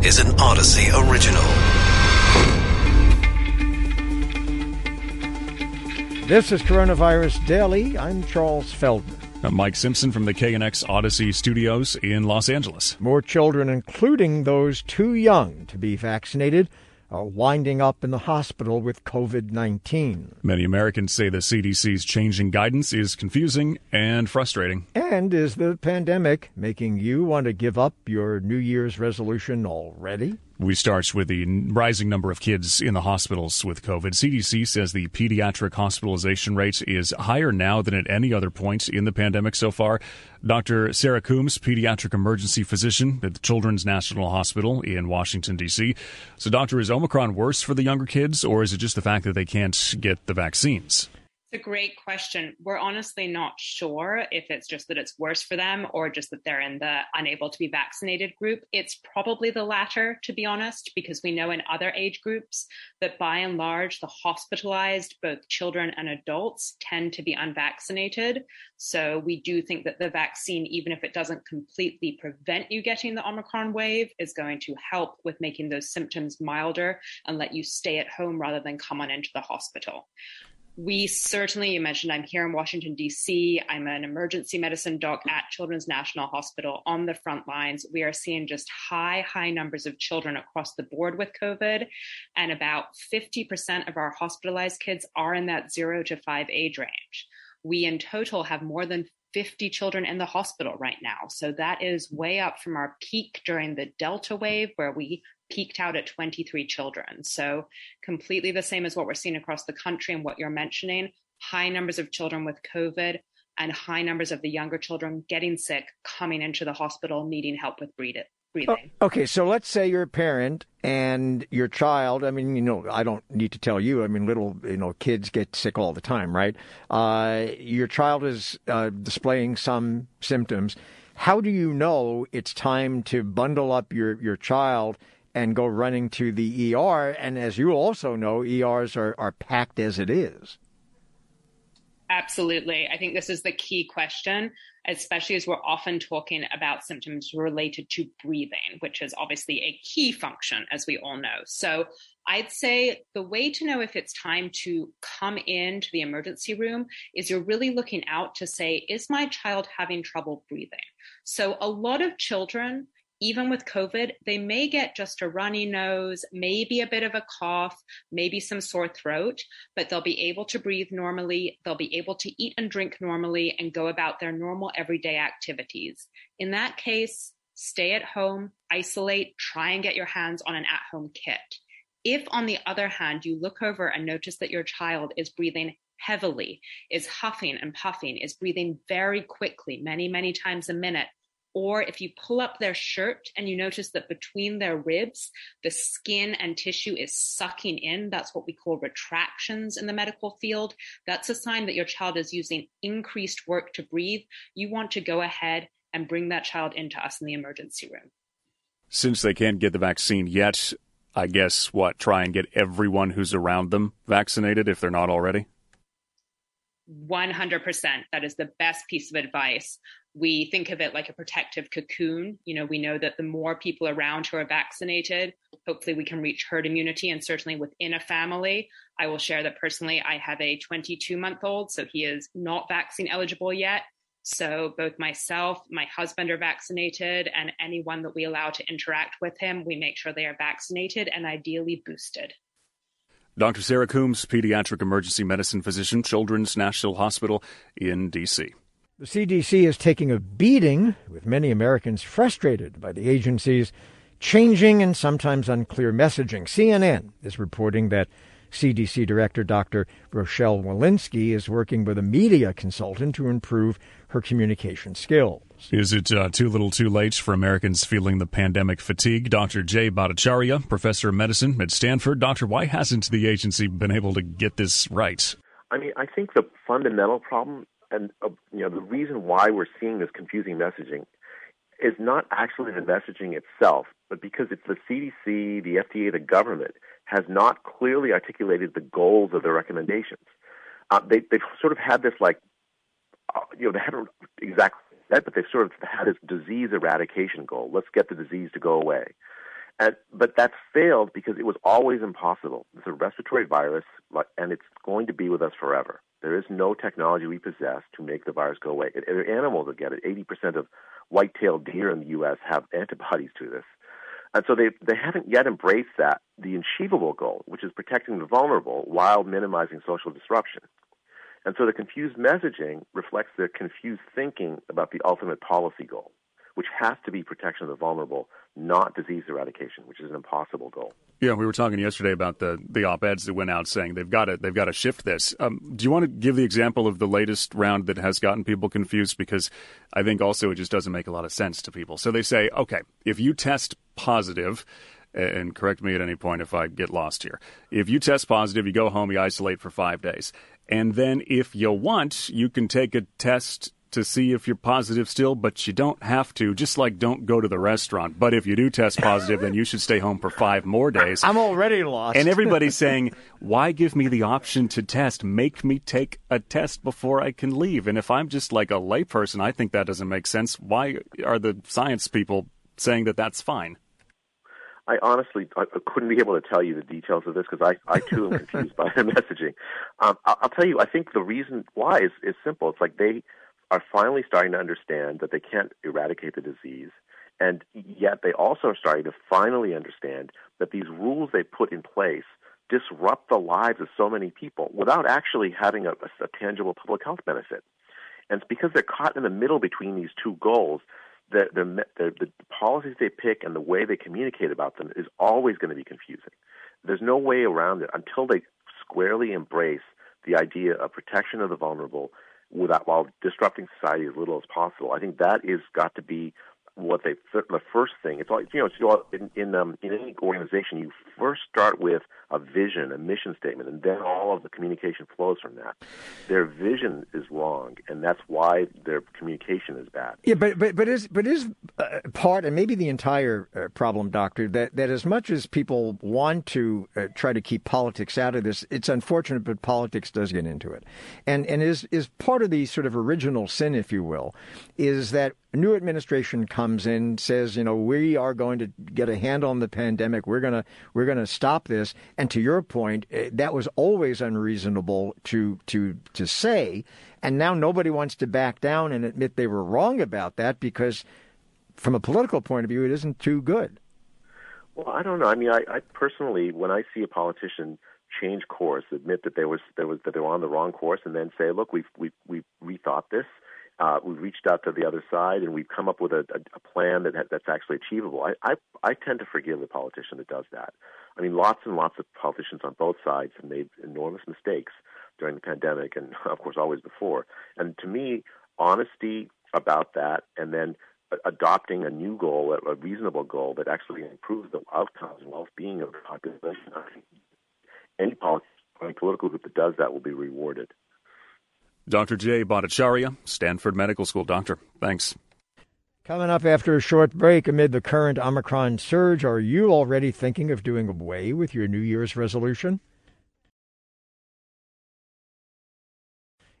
This is an Audacy original. This is Coronavirus Daily. I'm Charles Feldman. I'm Mike Simpson from the KNX Audacy studios in Los Angeles. More children, including those too young to be vaccinated, are winding up in the hospital with COVID 19. Many Americans say the CDC's changing guidance is confusing and frustrating. And is the pandemic making you want to give up your New Year's resolution already? We start with the rising number of kids in the hospitals with COVID. CDC says the pediatric hospitalization rate is higher now than at any other point in the pandemic so far. Dr. Sarah Combs, pediatric emergency physician at the Children's National Hospital in Washington, D.C. So, doctor, is Omicron worse for the younger kids, or is it just the fact that they can't get the vaccines? It's a great question. We're honestly not sure if it's just that it's worse for them or just that they're in the unable to be vaccinated group. It's probably the latter, to be honest, because we know in other age groups that by and large, the hospitalized, both children and adults, tend to be unvaccinated. So we do think that the vaccine, even if it doesn't completely prevent you getting the Omicron wave, is going to help with making those symptoms milder and let you stay at home rather than come on into the hospital we certainly, you mentioned I'm here in Washington, D.C. I'm an emergency medicine doc at Children's National Hospital on the front lines. We are seeing just high, high numbers of children across the board with COVID. And about 50% of our hospitalized kids are in that zero to five age range. We in total have more than 50 children in the hospital right now. So that is way up from our peak during the Delta wave, where we peaked out at 23 children. So, completely the same as what we're seeing across the country and what you're mentioning high numbers of children with COVID and high numbers of the younger children getting sick, coming into the hospital, needing help with breathing. Oh, okay, so let's say you're a parent and your child. I mean, you know, I don't need to tell you. I mean, little, you know, kids get sick all the time, right? Uh, your child is uh, displaying some symptoms. How do you know it's time to bundle up your your child and go running to the ER. And as you also know, ERs are, are packed as it is. Absolutely. I think this is the key question, especially as we're often talking about symptoms related to breathing, which is obviously a key function, as we all know. So I'd say the way to know if it's time to come into the emergency room is you're really looking out to say, is my child having trouble breathing? So a lot of children even with COVID, they may get just a runny nose, maybe a bit of a cough, maybe some sore throat, but they'll be able to breathe normally. They'll be able to eat and drink normally and go about their normal everyday activities. In that case, stay at home, isolate, try and get your hands on an at home kit. If, on the other hand, you look over and notice that your child is breathing heavily, is huffing and puffing, is breathing very quickly, many, many times a minute, or if you pull up their shirt and you notice that between their ribs, the skin and tissue is sucking in, that's what we call retractions in the medical field. That's a sign that your child is using increased work to breathe. You want to go ahead and bring that child into us in the emergency room. Since they can't get the vaccine yet, I guess what, try and get everyone who's around them vaccinated if they're not already? 100%. That is the best piece of advice we think of it like a protective cocoon. You know, we know that the more people around who are vaccinated, hopefully we can reach herd immunity. And certainly within a family, I will share that personally, I have a 22 month old, so he is not vaccine eligible yet. So both myself, my husband are vaccinated, and anyone that we allow to interact with him, we make sure they are vaccinated and ideally boosted. Dr. Sarah Combs, pediatric emergency medicine physician, Children's National Hospital in D.C. The CDC is taking a beating, with many Americans frustrated by the agency's changing and sometimes unclear messaging. CNN is reporting that CDC Director Dr. Rochelle Walensky is working with a media consultant to improve her communication skills. Is it uh, too little too late for Americans feeling the pandemic fatigue? Dr. Jay Bhattacharya, professor of medicine at Stanford. Doctor, why hasn't the agency been able to get this right? I mean, I think the fundamental problem and uh, you know the reason why we're seeing this confusing messaging is not actually the messaging itself, but because it's the CDC, the FDA, the government has not clearly articulated the goals of the recommendations. Uh, they, they've sort of had this like, uh, you know, they haven't exactly said, but they've sort of had this disease eradication goal. Let's get the disease to go away. And, but that's failed because it was always impossible. It's a respiratory virus, and it's going to be with us forever. There is no technology we possess to make the virus go away. There are animals that get it. 80% of white-tailed deer in the U.S. have antibodies to this. And so they, they haven't yet embraced that, the achievable goal, which is protecting the vulnerable while minimizing social disruption. And so the confused messaging reflects their confused thinking about the ultimate policy goal, which has to be protection of the vulnerable, not disease eradication, which is an impossible goal. Yeah, we were talking yesterday about the, the op-eds that went out saying they've got to they've got to shift this. Um, do you want to give the example of the latest round that has gotten people confused? Because I think also it just doesn't make a lot of sense to people. So they say, okay, if you test positive, and correct me at any point if I get lost here. If you test positive, you go home, you isolate for five days. And then if you want, you can take a test to see if you're positive still, but you don't have to. Just like don't go to the restaurant. But if you do test positive, then you should stay home for five more days. I'm already lost. And everybody's saying, why give me the option to test? Make me take a test before I can leave. And if I'm just like a layperson, I think that doesn't make sense. Why are the science people saying that that's fine? I honestly I couldn't be able to tell you the details of this because I, I too am confused by the messaging. Um, I'll, I'll tell you, I think the reason why is, is simple. It's like they are finally starting to understand that they can't eradicate the disease, and yet they also are starting to finally understand that these rules they put in place disrupt the lives of so many people without actually having a, a, tangible public health benefit. And it's because they're caught in the middle between these two goals the, the, the, the policies they pick and the way they communicate about them is always going to be confusing. There's no way around it until they squarely embrace the idea of protection of the vulnerable without while disrupting society as little as possible. I think that is got to be what they the first thing. It's all you know. It's in in, um, in any organization, you first start with a vision, a mission statement, and then all of the communication flows from that. Their vision is wrong, and that's why their communication is bad. Yeah, but but but is but is uh, part and maybe the entire uh, problem, doctor, that that as much as people want to uh, try to keep politics out of this, it's unfortunate, but politics does get into it, and and is is part of the sort of original sin, if you will, is that new administration comes in, says, you know, we are going to get a handle on the pandemic. We're gonna we're gonna stop this. And to your point, eh, that was always unreasonable to to to say. And now nobody wants to back down and admit they were wrong about that because, from a political point of view, it isn't too good. Well, I don't know. I mean, I, I personally, when I see a politician change course, admit that there was there was that they were on the wrong course, and then say, look, we've we've we've rethought this uh, we've reached out to the other side and we've come up with a, a, a plan that that's actually achievable. I, I I tend to forgive the politician that does that. I mean, lots and lots of politicians on both sides have made enormous mistakes during the pandemic, and of course, always before. And to me, honesty about that, and then adopting a new goal, a reasonable goal that actually improves the outcomes and well-being of the population. Any political group that does that will be rewarded. Dr. Jay Bhattacharya, Stanford Medical School. Doctor, thanks. Coming up after a short break amid the current Omicron surge, are you already thinking of doing away with your New Year's resolution?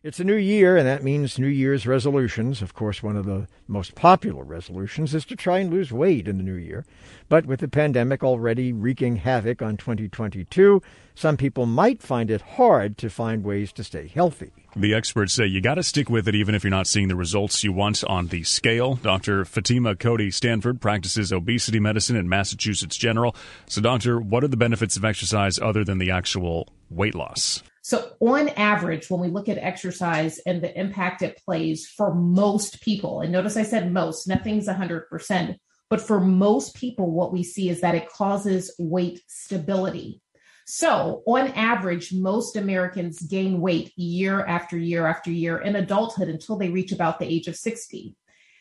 It's a new year, and that means New Year's resolutions. Of course, one of the most popular resolutions is to try and lose weight in the new year. But with the pandemic already wreaking havoc on 2022, some people might find it hard to find ways to stay healthy. The experts say you got to stick with it even if you're not seeing the results you want on the scale. Dr. Fatima Cody Stanford practices obesity medicine in Massachusetts General. So, doctor, what are the benefits of exercise other than the actual weight loss? So, on average, when we look at exercise and the impact it plays for most people, and notice I said most, nothing's 100%, but for most people, what we see is that it causes weight stability. So, on average, most Americans gain weight year after year after year in adulthood until they reach about the age of 60.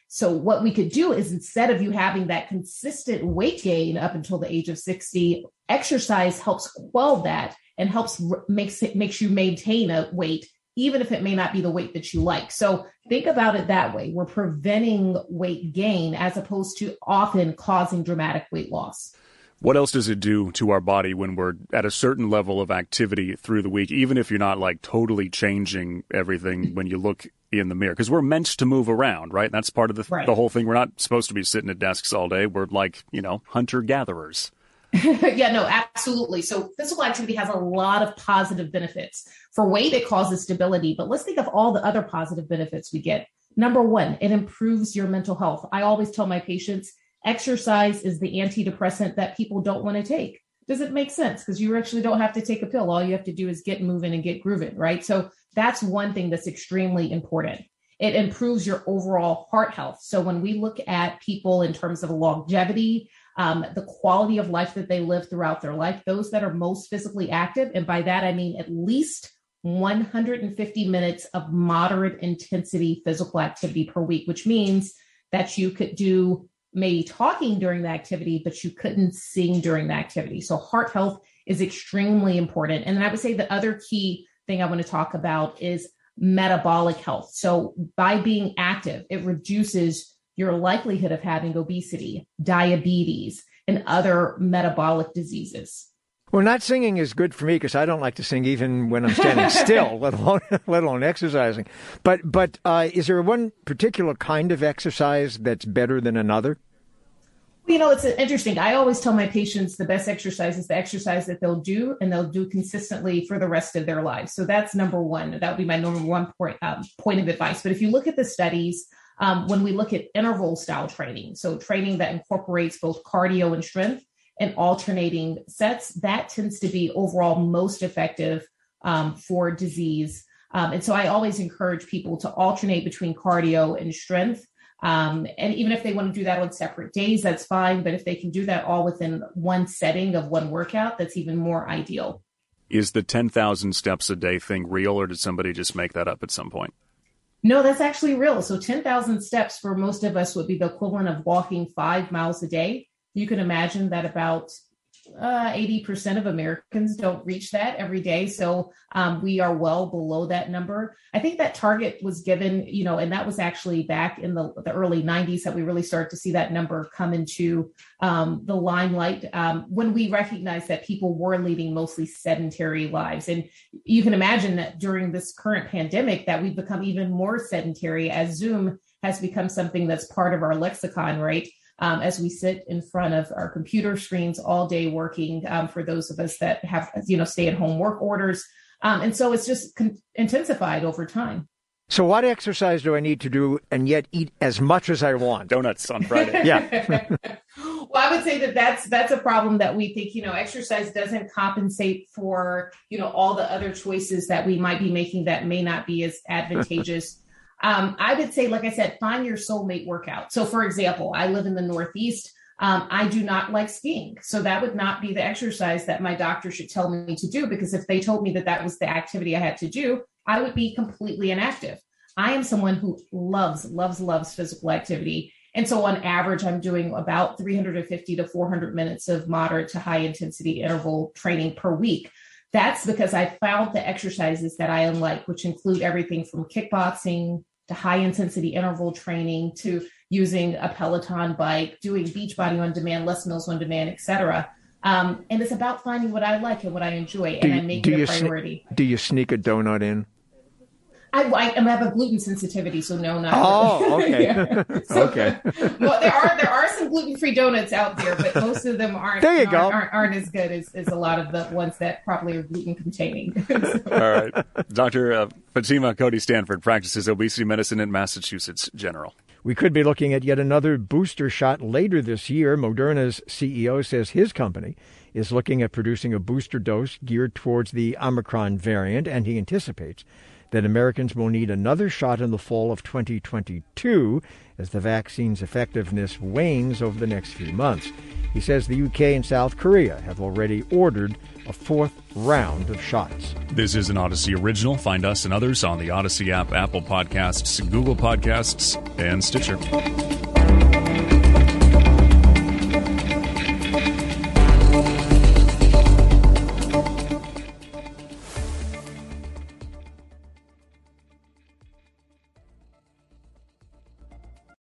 So, what we could do is instead of you having that consistent weight gain up until the age of 60, exercise helps quell that and helps makes it makes you maintain a weight even if it may not be the weight that you like. So think about it that way. We're preventing weight gain as opposed to often causing dramatic weight loss. What else does it do to our body when we're at a certain level of activity through the week, even if you're not like totally changing everything when you look in the mirror? Because we're meant to move around, right? That's part of the, right. the whole thing. We're not supposed to be sitting at desks all day. We're like, you know, hunter gatherers. yeah, no, absolutely. So physical activity has a lot of positive benefits. For weight, it causes stability, but let's think of all the other positive benefits we get. Number one, it improves your mental health. I always tell my patients exercise is the antidepressant that people don't want to take. Does it make sense? Because you actually don't have to take a pill. All you have to do is get moving and get grooving, right? So that's one thing that's extremely important. It improves your overall heart health. So when we look at people in terms of longevity, um, the quality of life that they live throughout their life, those that are most physically active, and by that I mean at least 150 minutes of moderate intensity physical activity per week, which means that you could do maybe talking during the activity, but you couldn't sing during the activity. So heart health is extremely important. And then I would say the other key thing I want to talk about is metabolic health. So by being active, it reduces your likelihood of having obesity, diabetes, and other metabolic diseases. Well, not singing is good for me because I don't like to sing even when I'm standing still, let alone let alone exercising. But but uh, is there one particular kind of exercise that's better than another? You know, it's interesting. I always tell my patients the best exercise is the exercise that they'll do and they'll do consistently for the rest of their lives. So that's number one. That would be my number one point, um, point of advice. But if you look at the studies, um, when we look at interval style training, so training that incorporates both cardio and strength and alternating sets, that tends to be overall most effective um, for disease. Um, and so I always encourage people to alternate between cardio and strength. Um, and even if they want to do that on separate days, that's fine. But if they can do that all within one setting of one workout, that's even more ideal. Is the 10,000 steps a day thing real, or did somebody just make that up at some point? No, that's actually real. So 10,000 steps for most of us would be the equivalent of walking five miles a day. You can imagine that about uh, 80% of Americans don't reach that every day. So um, we are well below that number. I think that target was given, you know, and that was actually back in the, the early 90s that we really started to see that number come into um, the limelight um, when we recognized that people were leading mostly sedentary lives. And you can imagine that during this current pandemic that we've become even more sedentary as Zoom has become something that's part of our lexicon, right? Um, as we sit in front of our computer screens all day working um, for those of us that have, you know, stay at home work orders. Um, and so it's just con- intensified over time. So, what exercise do I need to do and yet eat as much as I want? Donuts on Friday. yeah. well, I would say that that's that's a problem that we think you know exercise doesn't compensate for you know all the other choices that we might be making that may not be as advantageous um, I would say, like I said, find your soulmate workout. So, for example, I live in the Northeast. Um, I do not like skiing. So, that would not be the exercise that my doctor should tell me to do because if they told me that that was the activity I had to do, I would be completely inactive. I am someone who loves, loves, loves physical activity. And so, on average, I'm doing about 350 to 400 minutes of moderate to high intensity interval training per week. That's because I found the exercises that I like, which include everything from kickboxing to high intensity interval training to using a Peloton bike, doing Beachbody on demand, Les Mills on demand, etc. Um, and it's about finding what I like and what I enjoy, and I make it a priority. Sne- do you sneak a donut in? I, I, I, have a gluten sensitivity, so no, not. Oh, okay, so, okay. well, there are there are some gluten free donuts out there, but most of them aren't. There you aren't, go. Aren't, aren't, as good as, as a lot of the ones that probably are gluten containing. so. All right, Doctor uh, Fatima Cody Stanford practices obesity medicine at Massachusetts General. We could be looking at yet another booster shot later this year. Moderna's CEO says his company is looking at producing a booster dose geared towards the Omicron variant, and he anticipates that Americans will need another shot in the fall of 2022 as the vaccine's effectiveness wanes over the next few months. He says the UK and South Korea have already ordered a fourth round of shots. This is an Audacy original. Find us and others on the Audacy app, Apple Podcasts, Google Podcasts, and Stitcher.